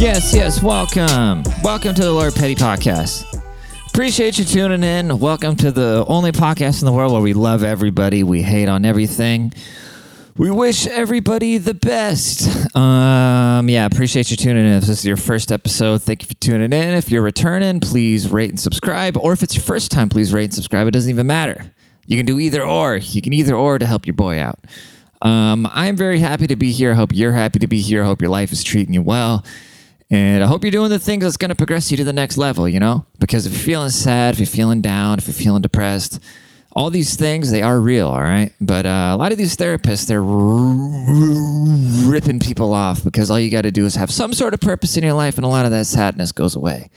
Yes, yes, welcome. Welcome to the Lord Petty Podcast. Appreciate you tuning in. Welcome to the only podcast in the world where we love everybody, we hate on everything. We wish everybody the best. Um, yeah, appreciate you tuning in. If this is your first episode, thank you for tuning in. If you're returning, please rate and subscribe. Or if it's your first time, please rate and subscribe. It doesn't even matter. You can do either or. You can either or to help your boy out. Um, I'm very happy to be here. I hope you're happy to be here. I hope your life is treating you well. And I hope you're doing the things that's going to progress you to the next level, you know? Because if you're feeling sad, if you're feeling down, if you're feeling depressed, all these things, they are real, all right? But uh, a lot of these therapists, they're r- ripping people off because all you got to do is have some sort of purpose in your life, and a lot of that sadness goes away.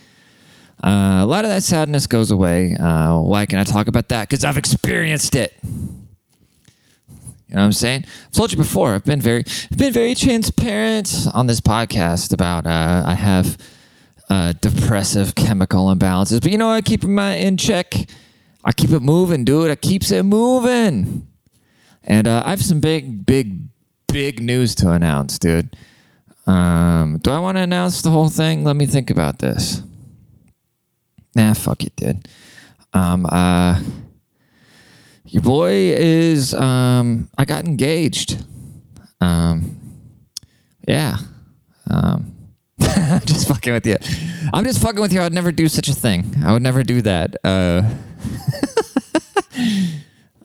Uh, a lot of that sadness goes away. Uh, why can I talk about that? Because I've experienced it. You know what I'm saying? I've told you before. I've been very, I've been very transparent on this podcast about uh, I have uh, depressive chemical imbalances, but you know I keep them in check. I keep it moving, dude. I keeps it moving. And uh, I have some big, big, big news to announce, dude. Um, do I want to announce the whole thing? Let me think about this. Nah, fuck it, dude. Um, uh, your boy is um I got engaged. Um yeah. Um I'm just fucking with you. I'm just fucking with you. I would never do such a thing. I would never do that. Uh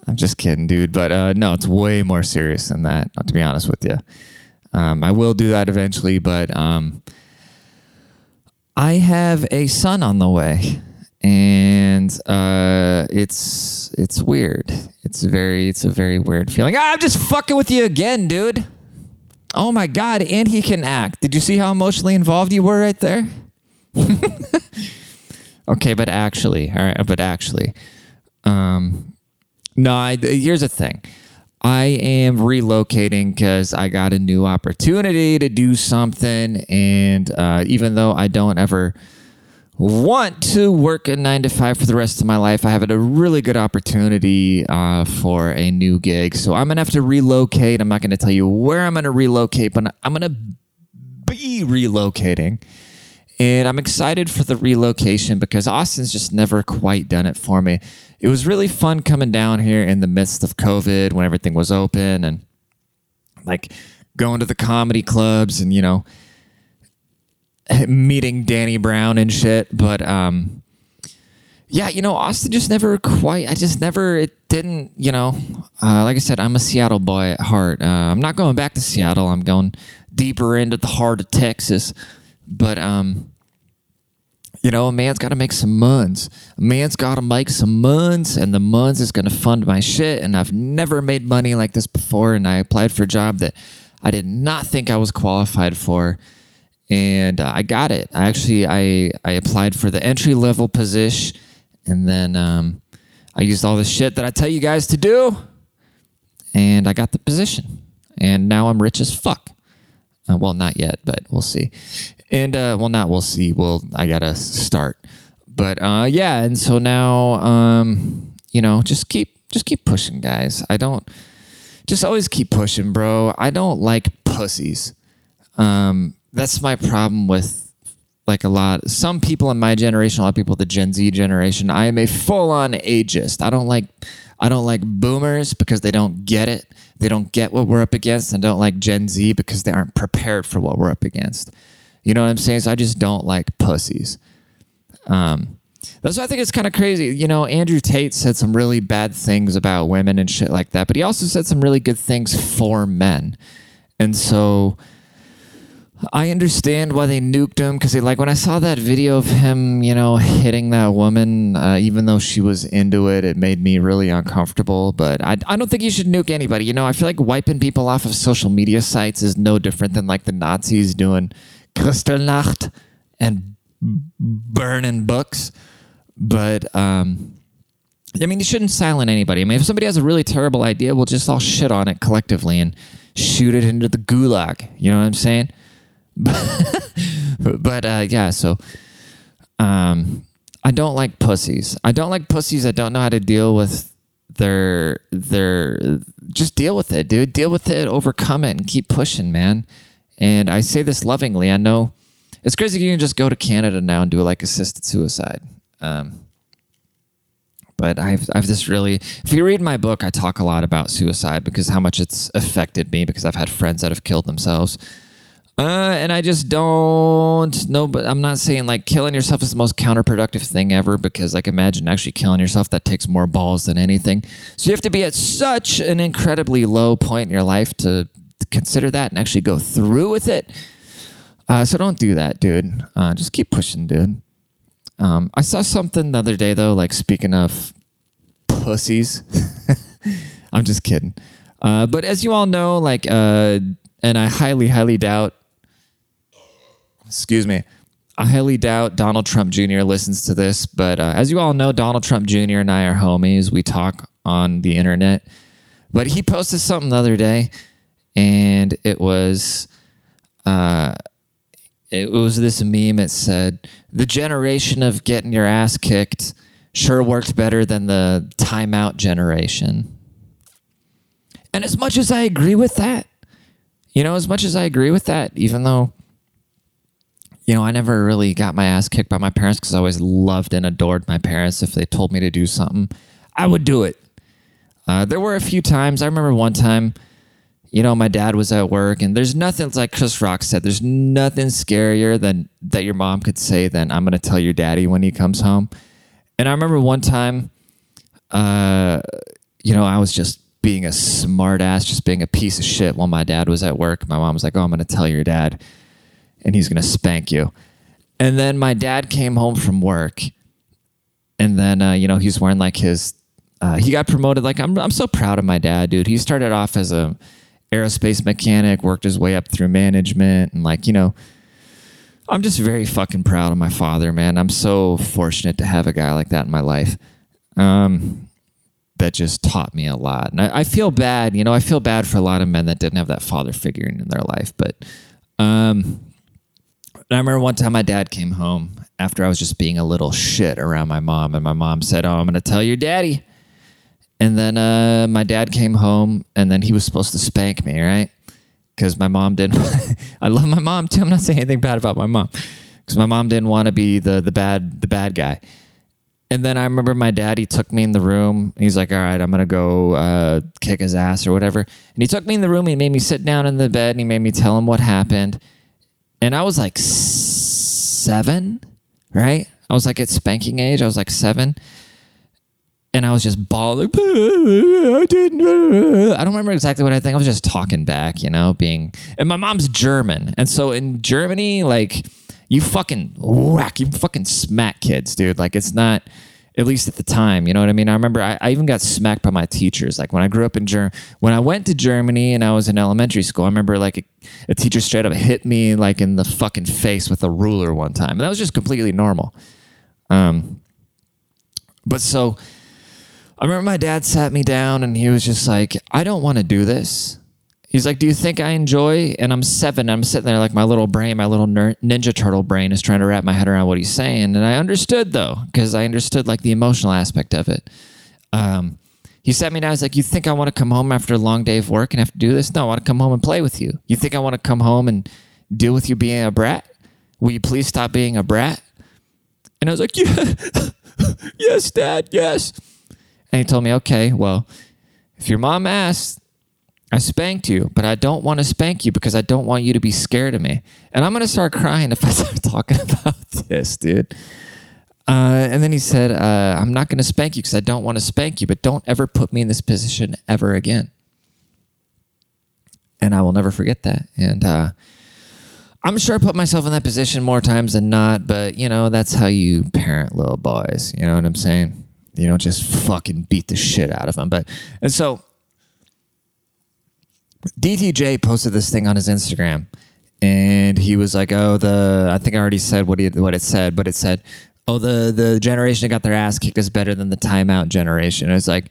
I'm just kidding, dude. But uh no, it's way more serious than that, to be honest with you. Um I will do that eventually, but um I have a son on the way and uh, it's it's weird. It's very it's a very weird feeling. Ah, I'm just fucking with you again, dude. Oh my god, and he can act. Did you see how emotionally involved you were right there? okay, but actually, all right, but actually, um, no. I, here's the thing. I am relocating because I got a new opportunity to do something, and uh, even though I don't ever want to work a nine to five for the rest of my life, I have a really good opportunity uh, for a new gig. So I'm gonna have to relocate. I'm not gonna tell you where I'm gonna relocate, but I'm gonna be relocating. And I'm excited for the relocation because Austin's just never quite done it for me. It was really fun coming down here in the midst of COVID when everything was open and like going to the comedy clubs and, you know, meeting Danny Brown and shit. But um, yeah, you know, Austin just never quite. I just never. It didn't. You know, uh, like I said, I'm a Seattle boy at heart. Uh, I'm not going back to Seattle. I'm going deeper into the heart of Texas. But um, you know, a man's got to make some muns. A man's got to make some muns, and the muns is going to fund my shit. And I've never made money like this before. And I applied for a job that I did not think I was qualified for and uh, I got it. I actually I I applied for the entry level position, and then um, I used all the shit that I tell you guys to do, and I got the position. And now I'm rich as fuck. Uh, well, not yet, but we'll see. And uh, well, not we'll see. Well, I gotta start. But uh, yeah, and so now um, you know, just keep just keep pushing, guys. I don't just always keep pushing, bro. I don't like pussies. Um, that's my problem with like a lot some people in my generation a lot of people the gen z generation i am a full-on ageist i don't like i don't like boomers because they don't get it they don't get what we're up against and don't like gen z because they aren't prepared for what we're up against you know what i'm saying so i just don't like pussies um that's why I think it's kind of crazy. You know, Andrew Tate said some really bad things about women and shit like that, but he also said some really good things for men. And so I understand why they nuked him because, like, when I saw that video of him, you know, hitting that woman, uh, even though she was into it, it made me really uncomfortable. But I, I don't think you should nuke anybody. You know, I feel like wiping people off of social media sites is no different than like the Nazis doing Kristallnacht and burning books. But, um, I mean, you shouldn't silence anybody. I mean, if somebody has a really terrible idea, we'll just all shit on it collectively and shoot it into the gulag. You know what I'm saying? but uh, yeah, so um, I don't like pussies. I don't like pussies that don't know how to deal with their their just deal with it, dude. Deal with it, overcome it, and keep pushing, man. And I say this lovingly. I know it's crazy you can just go to Canada now and do like assisted suicide. Um, but I've I've just really if you read my book, I talk a lot about suicide because how much it's affected me because I've had friends that have killed themselves. Uh, and I just don't know, but I'm not saying like killing yourself is the most counterproductive thing ever because, like, imagine actually killing yourself. That takes more balls than anything. So you have to be at such an incredibly low point in your life to consider that and actually go through with it. Uh, so don't do that, dude. Uh, just keep pushing, dude. Um, I saw something the other day, though, like speaking of pussies. I'm just kidding. Uh, but as you all know, like, uh, and I highly, highly doubt excuse me. I highly doubt Donald Trump Jr. listens to this, but uh, as you all know, Donald Trump Jr. and I are homies. We talk on the internet. But he posted something the other day, and it was, uh, it was this meme. It said, "The generation of getting your ass kicked sure worked better than the timeout generation." And as much as I agree with that, you know, as much as I agree with that, even though you know, I never really got my ass kicked by my parents because I always loved and adored my parents. If they told me to do something, I would do it. Uh, there were a few times. I remember one time, you know, my dad was at work, and there's nothing like Chris Rock said. There's nothing scarier than that your mom could say than "I'm going to tell your daddy when he comes home." And I remember one time, uh, you know, I was just being a smart ass, just being a piece of shit while my dad was at work. My mom was like, "Oh, I'm going to tell your dad." and he's going to spank you. And then my dad came home from work, and then uh, you know he's wearing like his. Uh, he got promoted. Like I'm, I'm so proud of my dad, dude. He started off as a aerospace mechanic, worked his way up through management, and like you know, I'm just very fucking proud of my father, man. I'm so fortunate to have a guy like that in my life. Um, that just taught me a lot, and I, I feel bad. You know, I feel bad for a lot of men that didn't have that father figure in their life, but um I remember one time my dad came home after I was just being a little shit around my mom, and my mom said, "Oh, I'm going to tell your daddy." And then uh, my dad came home, and then he was supposed to spank me, right? Because my mom didn't. I love my mom too. I'm not saying anything bad about my mom, because my mom didn't want to be the the bad the bad guy. And then I remember my dad. He took me in the room. He's like, "All right, I'm gonna go uh, kick his ass or whatever." And he took me in the room. He made me sit down in the bed, and he made me tell him what happened and I was like seven, right? I was like at spanking age. I was like seven. And I was just bawling. I didn't. I don't remember exactly what I think. I was just talking back, you know, being. And my mom's German. And so in Germany, like, you fucking whack, you fucking smack kids, dude. Like, it's not at least at the time. You know what I mean? I remember I, I even got smacked by my teachers. Like when I grew up in Germany, when I went to Germany and I was in elementary school, I remember like a, a, teacher straight up hit me like in the fucking face with a ruler one time. And that was just completely normal. Um, but so I remember my dad sat me down and he was just like, I don't want to do this. He's like, Do you think I enjoy? And I'm seven. I'm sitting there like my little brain, my little Ninja Turtle brain is trying to wrap my head around what he's saying. And I understood though, because I understood like the emotional aspect of it. Um, he sat me down. He's like, You think I want to come home after a long day of work and have to do this? No, I want to come home and play with you. You think I want to come home and deal with you being a brat? Will you please stop being a brat? And I was like, Yeah, yes, dad, yes. And he told me, Okay, well, if your mom asks, I spanked you, but I don't want to spank you because I don't want you to be scared of me. And I'm going to start crying if I start talking about this, dude. Uh, and then he said, uh, I'm not going to spank you because I don't want to spank you, but don't ever put me in this position ever again. And I will never forget that. And uh, I'm sure I put myself in that position more times than not, but you know, that's how you parent little boys. You know what I'm saying? You don't just fucking beat the shit out of them. But, and so, DTJ posted this thing on his Instagram, and he was like, "Oh, the I think I already said what he what it said, but it said, oh, the the generation that got their ass kicked is better than the timeout generation." It was like,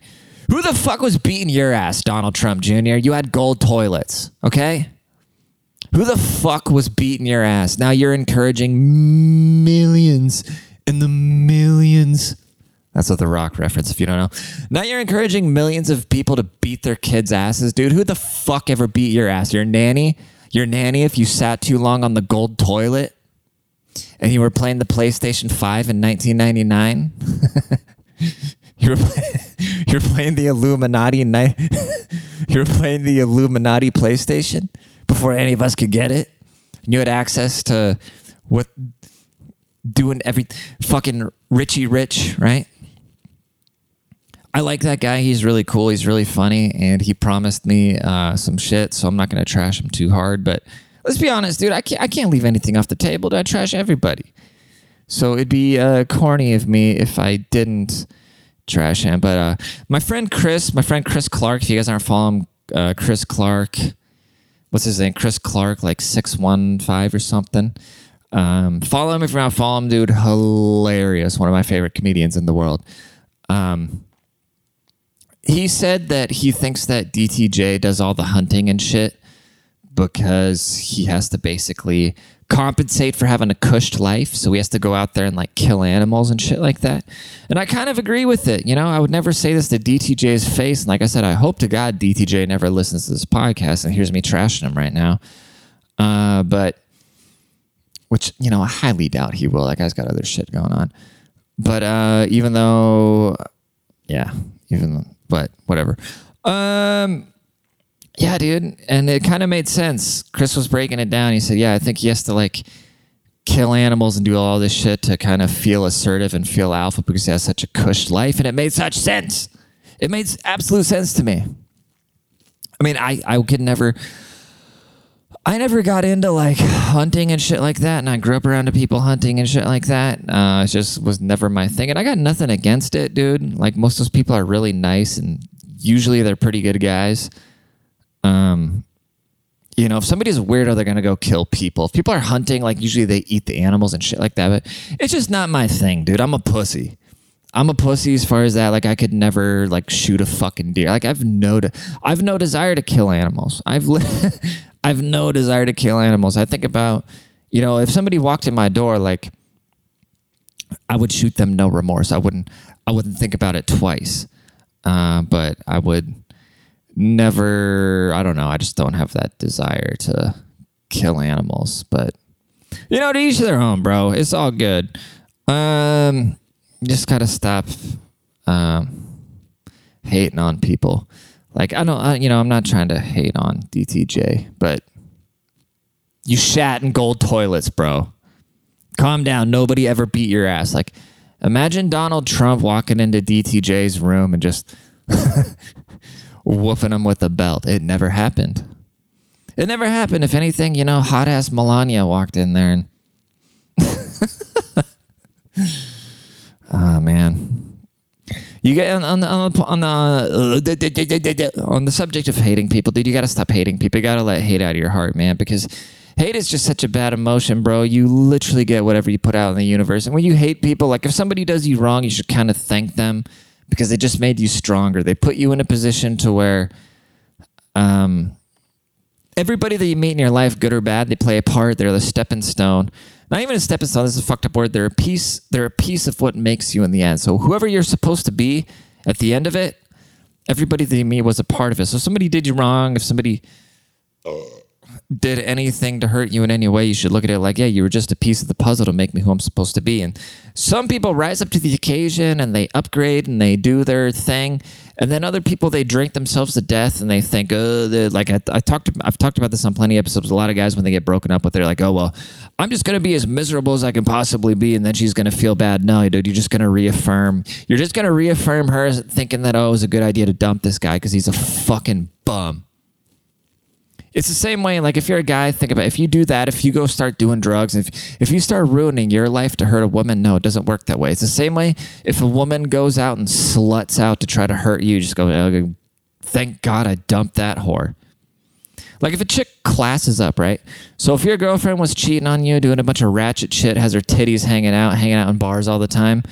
who the fuck was beating your ass, Donald Trump Jr.? You had gold toilets, okay? Who the fuck was beating your ass? Now you're encouraging millions and the millions. That's what the rock reference, if you don't know. Now you're encouraging millions of people to beat their kids' asses, dude. Who the fuck ever beat your ass? Your nanny? Your nanny if you sat too long on the gold toilet and you were playing the PlayStation 5 in 1999? you, were play- you were playing the Illuminati night. you were playing the Illuminati PlayStation before any of us could get it. And you had access to what doing every fucking Richie Rich, right? I like that guy. He's really cool. He's really funny, and he promised me uh, some shit. So I'm not gonna trash him too hard. But let's be honest, dude. I can't. I can't leave anything off the table. Do I trash everybody. So it'd be uh, corny of me if I didn't trash him. But uh, my friend Chris, my friend Chris Clark. If you guys aren't following uh, Chris Clark, what's his name? Chris Clark, like six one five or something. Um, follow him if you're not follow him, dude. Hilarious. One of my favorite comedians in the world. Um, he said that he thinks that DTJ does all the hunting and shit because he has to basically compensate for having a cushed life. So he has to go out there and like kill animals and shit like that. And I kind of agree with it. You know, I would never say this to DTJ's face. And like I said, I hope to God DTJ never listens to this podcast and hears me trashing him right now. Uh, but which, you know, I highly doubt he will. That guy's got other shit going on. But uh, even though, yeah, even but whatever. Um, yeah, dude, and it kind of made sense. Chris was breaking it down. He said, "Yeah, I think he has to like kill animals and do all this shit to kind of feel assertive and feel alpha because he has such a cush life." And it made such sense. It made absolute sense to me. I mean, I I could never. I never got into like hunting and shit like that, and I grew up around people hunting and shit like that. Uh, it just was never my thing, and I got nothing against it, dude. Like most of those people are really nice, and usually they're pretty good guys. Um, you know, if somebody's a weirdo, they're gonna go kill people. If people are hunting, like usually they eat the animals and shit like that. But it's just not my thing, dude. I'm a pussy. I'm a pussy as far as that. Like I could never like shoot a fucking deer. Like I've no, de- I've no desire to kill animals. I've, li- I've no desire to kill animals. I think about, you know, if somebody walked in my door, like I would shoot them, no remorse. I wouldn't, I wouldn't think about it twice. Uh, but I would never. I don't know. I just don't have that desire to kill animals. But you know, to each their own, bro. It's all good. Um, just gotta stop um, hating on people. Like I don't, I, you know, I'm not trying to hate on DTJ, but you shat in gold toilets, bro. Calm down. Nobody ever beat your ass. Like, imagine Donald Trump walking into DTJ's room and just whooping him with a belt. It never happened. It never happened. If anything, you know, hot ass Melania walked in there and. oh man, you get on, on the on the on the, uh, on the subject of hating people, dude. You got to stop hating people. You got to let hate out of your heart, man, because hate is just such a bad emotion, bro. You literally get whatever you put out in the universe. And when you hate people, like if somebody does you wrong, you should kind of thank them because they just made you stronger. They put you in a position to where, um, everybody that you meet in your life, good or bad, they play a part. They're the stepping stone. Not even a stepping stone. Oh, this is a fucked up word. They're a piece. They're a piece of what makes you in the end. So whoever you're supposed to be at the end of it, everybody that you meet was a part of it. So if somebody did you wrong, if somebody uh, did anything to hurt you in any way, you should look at it like, yeah, you were just a piece of the puzzle to make me who I'm supposed to be. And some people rise up to the occasion and they upgrade and they do their thing. And then other people, they drink themselves to death and they think, oh, like I, I talked, I've talked about this on plenty of episodes. A lot of guys, when they get broken up with, they're like, oh, well, I'm just going to be as miserable as I can possibly be. And then she's going to feel bad. No, dude, you're just going to reaffirm. You're just going to reaffirm her thinking that, oh, it was a good idea to dump this guy because he's a fucking bum. It's the same way. Like if you're a guy, think about it. if you do that. If you go start doing drugs, if if you start ruining your life to hurt a woman, no, it doesn't work that way. It's the same way. If a woman goes out and sluts out to try to hurt you, just go. "Okay, Thank God I dumped that whore. Like if a chick classes up, right? So if your girlfriend was cheating on you, doing a bunch of ratchet shit, has her titties hanging out, hanging out in bars all the time,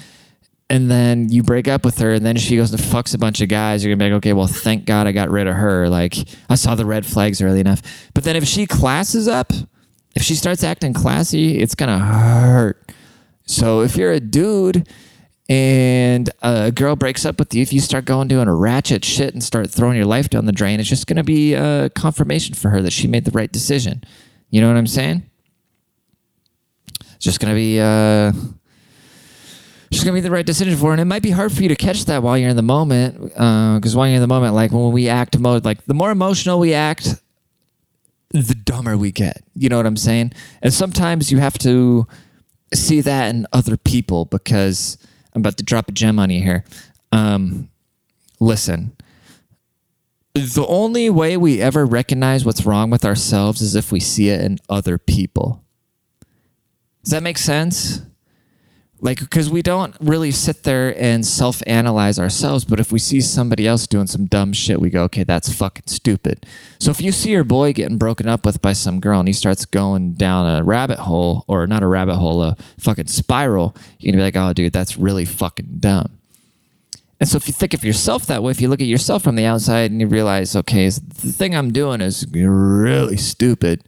and then you break up with her, and then she goes and fucks a bunch of guys, you're gonna be like, okay, well, thank God I got rid of her. Like, I saw the red flags early enough. But then if she classes up, if she starts acting classy, it's gonna hurt. So if you're a dude and a girl breaks up with you, if you start going doing a ratchet shit and start throwing your life down the drain, it's just to be a confirmation for her that she made the right decision. You know what I'm saying? It's just to be uh just gonna be the right decision for her. And it might be hard for you to catch that while you're in the moment, because uh, while you're in the moment, like when we act mode, like the more emotional we act, the dumber we get. You know what I'm saying? And sometimes you have to see that in other people because I'm about to drop a gem on you here. Um, listen, the only way we ever recognize what's wrong with ourselves is if we see it in other people. Does that make sense? Like because we don't really sit there and self-analyze ourselves but if we see somebody else doing some dumb shit we go okay that's fucking stupid. So if you see your boy getting broken up with by some girl and he starts going down a rabbit hole or not a rabbit hole a fucking spiral you're gonna be like oh dude that's really fucking dumb. And so if you think of yourself that way if you look at yourself from the outside and you realize okay the thing i'm doing is really stupid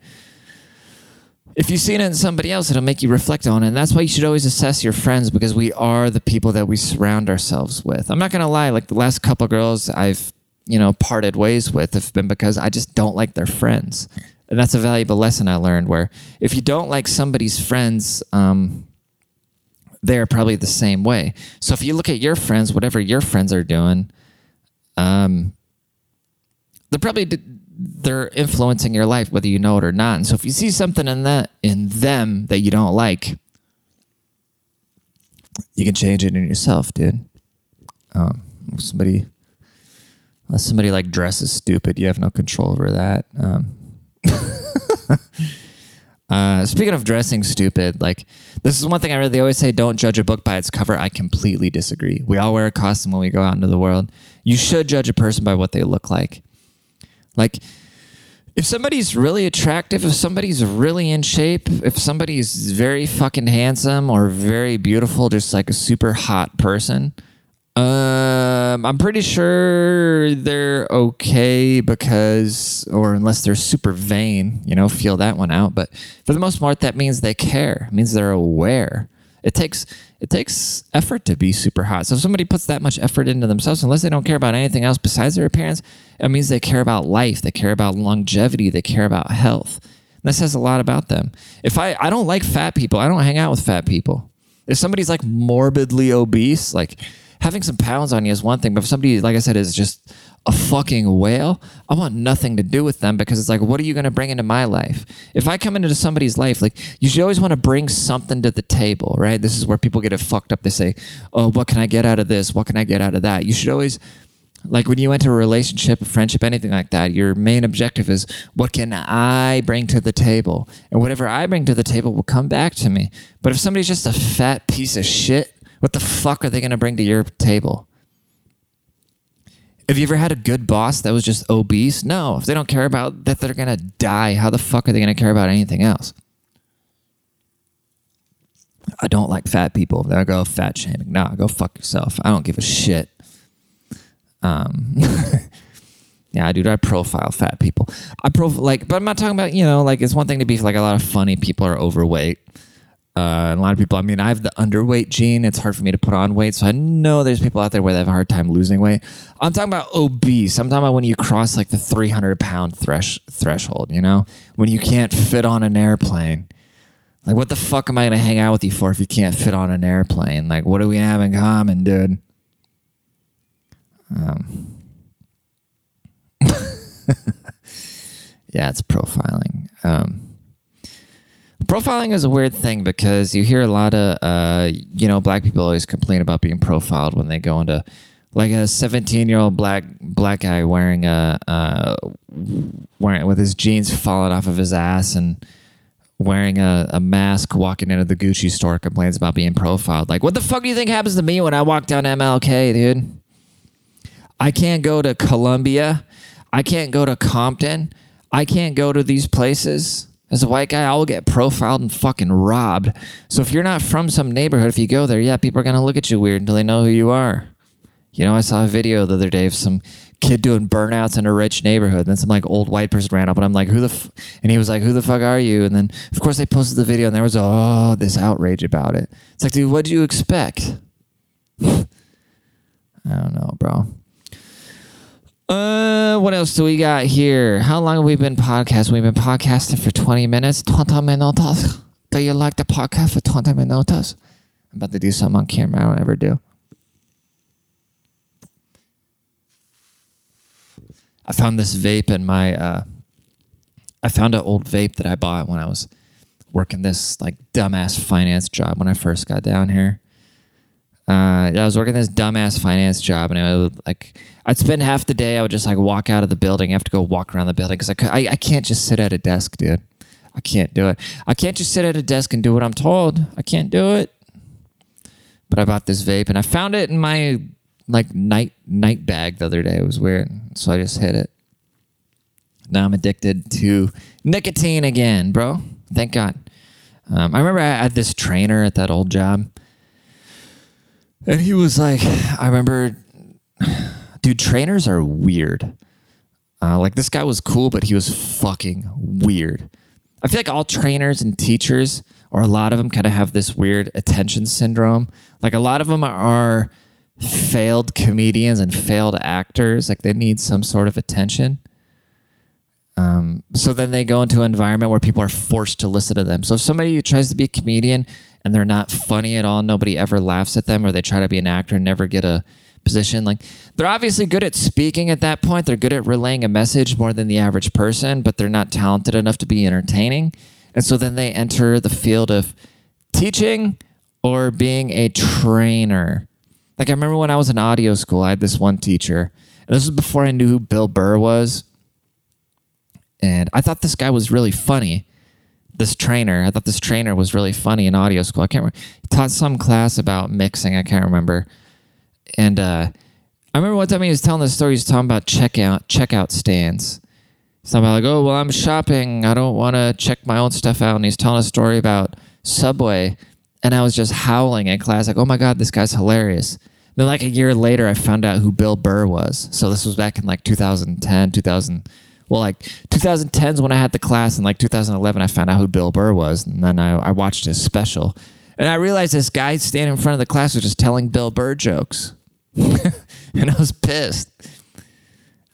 if you see it in somebody else, it'll make you reflect on it. And that's why you should always assess your friends because we are the people that we surround ourselves with. I'm not gonna lie, like the last couple girls I've, you know, parted ways with have been because I just don't like their friends. And that's a valuable lesson I learned where if you don't like somebody's friends, um, they're probably the same way. So if you look at your friends, whatever your friends are doing, um, they're probably they're influencing your life whether you know it or not. And so if you see something in that in them that you don't like, you can change it in yourself, dude. Um, somebody, unless somebody like dresses stupid, you have no control over that. Um, uh, speaking of dressing stupid, like this is one thing I really always say: don't judge a book by its cover. I completely disagree. We all wear a costume when we go out into the world. You should judge a person by what they look like. Like, if somebody's really attractive, if somebody's really in shape, if somebody's very fucking handsome or very beautiful, just like a super hot person, um, I'm pretty sure they're okay because, or unless they're super vain, you know, feel that one out. But for the most part, that means they care. It means they're aware. It takes it takes effort to be super hot. So if somebody puts that much effort into themselves, unless they don't care about anything else besides their appearance, it means they care about life, they care about longevity, they care about health. And that says a lot about them. If I I don't like fat people, I don't hang out with fat people. If somebody's like morbidly obese, like having some pounds on you is one thing, but if somebody, like I said, is just a fucking whale, I want nothing to do with them because it's like, what are you going to bring into my life? If I come into somebody's life, like you should always want to bring something to the table, right? This is where people get it fucked up. They say, oh, what can I get out of this? What can I get out of that? You should always, like when you enter a relationship, a friendship, anything like that, your main objective is what can I bring to the table? And whatever I bring to the table will come back to me. But if somebody's just a fat piece of shit, what the fuck are they going to bring to your table? Have you ever had a good boss that was just obese? No. If they don't care about that they're going to die, how the fuck are they going to care about anything else? I don't like fat people. They go fat shaming. Nah, go fuck yourself. I don't give a shit. Um, yeah, dude, I profile fat people. I profile like, but I'm not talking about you know like it's one thing to be like a lot of funny people are overweight. Uh, a lot of people, I mean, I have the underweight gene. It's hard for me to put on weight. So I know there's people out there where they have a hard time losing weight. I'm talking about obese. I'm talking about when you cross like the 300 pound thresh- threshold, you know, when you can't fit on an airplane. Like, what the fuck am I going to hang out with you for if you can't fit on an airplane? Like, what do we have in common, dude? Um, yeah, it's profiling. Um, profiling is a weird thing because you hear a lot of uh, you know black people always complain about being profiled when they go into like a 17 year old black black guy wearing a uh, wearing with his jeans falling off of his ass and wearing a, a mask walking into the Gucci store complains about being profiled. Like, what the fuck do you think happens to me when I walk down MLK, dude? I can't go to Columbia. I can't go to Compton. I can't go to these places as a white guy, I'll get profiled and fucking robbed. So if you're not from some neighborhood, if you go there, yeah, people are gonna look at you weird until they know who you are. You know, I saw a video the other day of some kid doing burnouts in a rich neighborhood. And then some like old white person ran up and I'm like, who the f-? and he was like, who the fuck are you? And then of course they posted the video and there was oh this outrage about it. It's like, dude, what do you expect? I don't know, bro. Uh, what else do we got here? How long have we been podcasting? We've been podcasting for 20 minutes. 20 minutos. Do you like the podcast for 20 minutos? I'm about to do something on camera I don't ever do. I found this vape in my uh I found an old vape that I bought when I was working this like dumbass finance job when I first got down here. Uh, I was working this dumbass finance job, and I would like I'd spend half the day. I would just like walk out of the building. I have to go walk around the building because I, can't just sit at a desk, dude. I can't do it. I can't just sit at a desk and do what I'm told. I can't do it. But I bought this vape, and I found it in my like night night bag the other day. It was weird, so I just hit it. Now I'm addicted to nicotine again, bro. Thank God. Um, I remember I had this trainer at that old job, and he was like, I remember, dude, trainers are weird. Uh, like this guy was cool, but he was fucking weird. I feel like all trainers and teachers, or a lot of them, kind of have this weird attention syndrome. Like a lot of them are failed comedians and failed actors. Like they need some sort of attention. Um, so then they go into an environment where people are forced to listen to them. So if somebody tries to be a comedian and they're not funny at all, nobody ever laughs at them, or they try to be an actor and never get a position, like they're obviously good at speaking at that point. They're good at relaying a message more than the average person, but they're not talented enough to be entertaining. And so then they enter the field of teaching or being a trainer. Like I remember when I was in audio school, I had this one teacher, and this was before I knew who Bill Burr was. And I thought this guy was really funny. This trainer, I thought this trainer was really funny in audio school. I can't remember. He taught some class about mixing. I can't remember. And uh, I remember one time he was telling the story. He was talking about checkout checkout stands. About like, oh well, I'm shopping. I don't want to check my own stuff out. And he's telling a story about Subway, and I was just howling in class like, oh my god, this guy's hilarious. Then like a year later, I found out who Bill Burr was. So this was back in like 2010, 2000 well, like 2010s when I had the class, and like 2011, I found out who Bill Burr was, and then I, I watched his special, and I realized this guy standing in front of the class was just telling Bill Burr jokes, and I was pissed.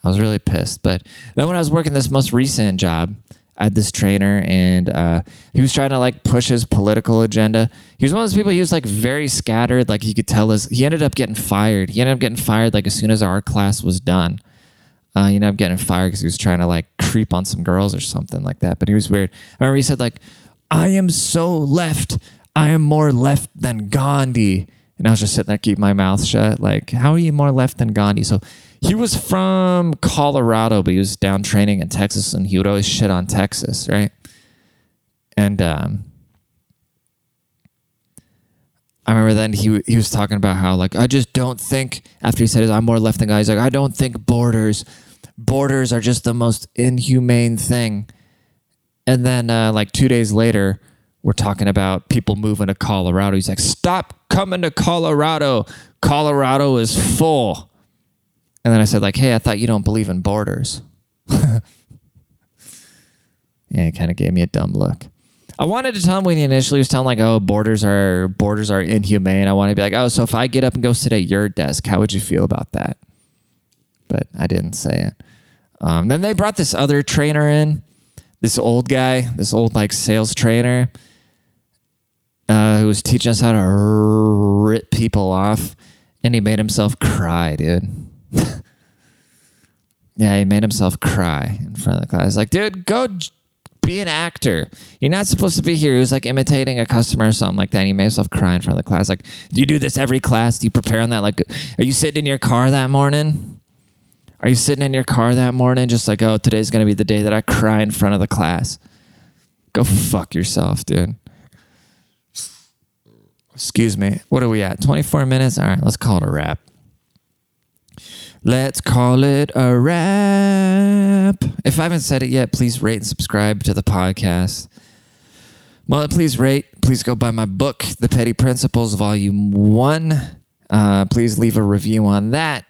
I was really pissed. But then when I was working this most recent job, I had this trainer, and uh, he was trying to like push his political agenda. He was one of those people. He was like very scattered. Like you could tell us. He ended up getting fired. He ended up getting fired like as soon as our class was done. Uh, you know, I'm getting fired because he was trying to like creep on some girls or something like that. But he was weird. I remember he said like, "I am so left. I am more left than Gandhi." And I was just sitting there, keep my mouth shut. Like, how are you more left than Gandhi? So he was from Colorado, but he was down training in Texas, and he would always shit on Texas, right? And um, I remember then he he was talking about how like I just don't think after he said his I'm more left than guys like I don't think borders borders are just the most inhumane thing. And then uh, like two days later, we're talking about people moving to Colorado. He's like, "Stop coming to Colorado. Colorado is full." And then I said like, "Hey, I thought you don't believe in borders." yeah, he kind of gave me a dumb look. I wanted to tell him when he initially was telling like, "Oh, borders are borders are inhumane." I want to be like, "Oh, so if I get up and go sit at your desk, how would you feel about that?" But I didn't say it. Um, then they brought this other trainer in, this old guy, this old like sales trainer, uh, who was teaching us how to rip people off, and he made himself cry, dude. yeah, he made himself cry in front of the class. Like, dude, go be an actor. You're not supposed to be here. He was like imitating a customer or something like that. And he made himself cry in front of the class. Like, do you do this every class? Do you prepare on that? Like, are you sitting in your car that morning? Are you sitting in your car that morning just like, oh, today's going to be the day that I cry in front of the class? Go fuck yourself, dude. Excuse me. What are we at? 24 minutes? All right, let's call it a wrap. Let's call it a wrap. If I haven't said it yet, please rate and subscribe to the podcast. Well, please rate. Please go buy my book, The Petty Principles, Volume 1. Uh, please leave a review on that.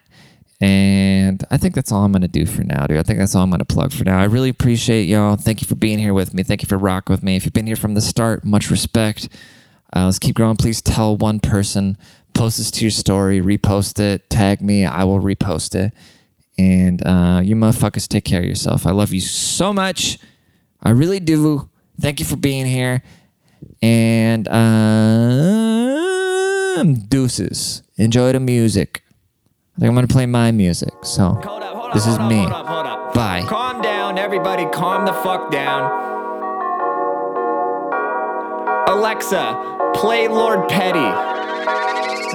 And I think that's all I'm going to do for now, dude. I think that's all I'm going to plug for now. I really appreciate y'all. Thank you for being here with me. Thank you for rocking with me. If you've been here from the start, much respect. Uh, let's keep growing. Please tell one person, post this to your story, repost it, tag me. I will repost it. And uh, you motherfuckers take care of yourself. I love you so much. I really do. Thank you for being here. And uh, deuces. Enjoy the music. I think I'm going to play my music. So up, up, this is up, me. Hold up, hold up. Bye. Calm down, everybody. Calm the fuck down. Alexa, play Lord Petty.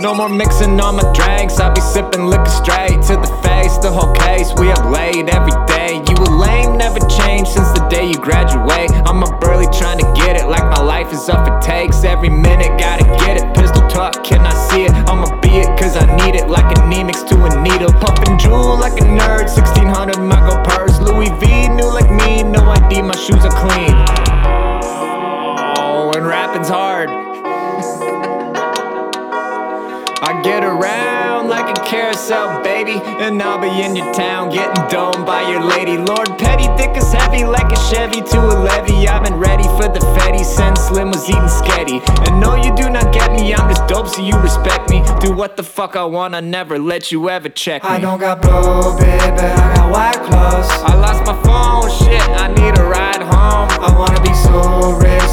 No more mixing on my drinks. I be sipping liquor straight to the face. The whole case we have laid every day. You a lame, never changed since the day you graduate. I'm a burly trying to get it like my life is up for takes. Every minute, gotta get it. Pistol tuck, can I heavy like a Chevy to a levy. I've been ready for the Fetty since Slim was eating sketty. And no, you do not get me, I'm just dope, so you respect me. Do what the fuck I want, I never let you ever check me. I don't got blue, baby, but I got white clothes. I lost my phone, shit, I need a ride home. I wanna be so rich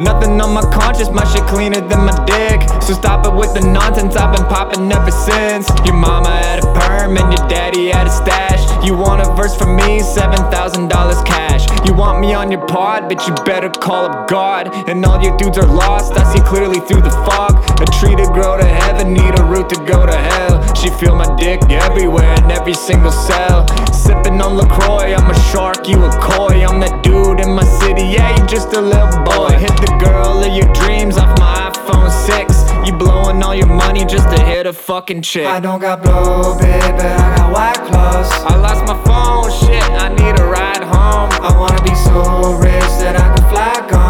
Nothing on my conscience, my shit cleaner than my dick. So stop it with the nonsense, I've been popping ever since. Your mama had a perm and your daddy had a stash. You want a verse from me, $7,000 cash. You want me on your pod, but you better call up God. And all your dudes are lost, I see clearly through the fog. A tree to grow to heaven, need a root to go to hell. She feel my dick everywhere in every single cell. Sipping on LaCroix, I'm a shark, you a koi. I'm that dude in my city, yeah, you just a little boy. Hit the girl of your dreams off my iPhone 6. You blowing all your money just to hit a fucking chick. I don't got blue, baby, but I got white clothes. I lost my phone, shit, I need a ride home. I wanna be so rich that I can fly gone.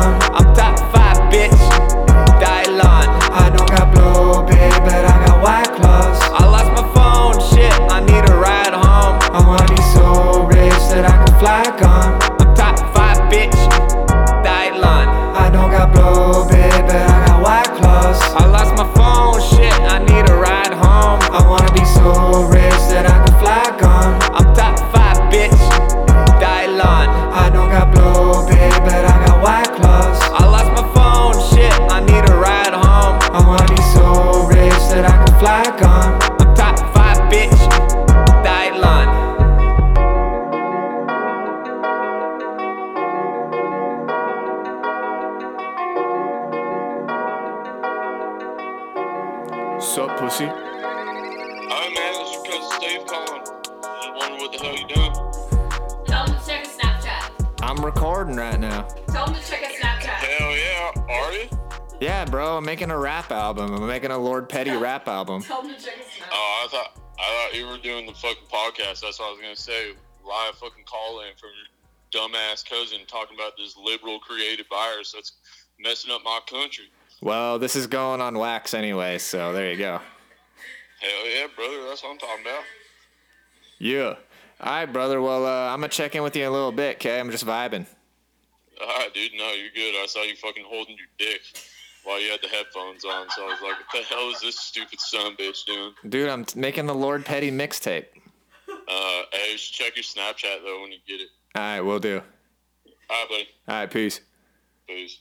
Rap album. I'm making a Lord Petty rap album. Tell him to check his Snapchat. Oh, I thought I thought you were doing the fucking podcast. That's what I was gonna say. Live fucking call in from your dumbass cousin talking about this liberal creative virus that's messing up my country. Well, this is going on wax anyway, so there you go. Hell yeah, brother, that's what I'm talking about. Yeah. All right, brother. Well, uh, I'm gonna check in with you in a little bit, okay? I'm just vibing. Alright, dude, no, you're good. I saw you fucking holding your dick while you had the headphones on, so I was like, what the hell is this stupid son bitch doing? Dude, I'm t- making the Lord Petty mixtape. Uh, hey, you should check your Snapchat though when you get it. All right, we'll do. Alright, buddy. All right, peace. Peace.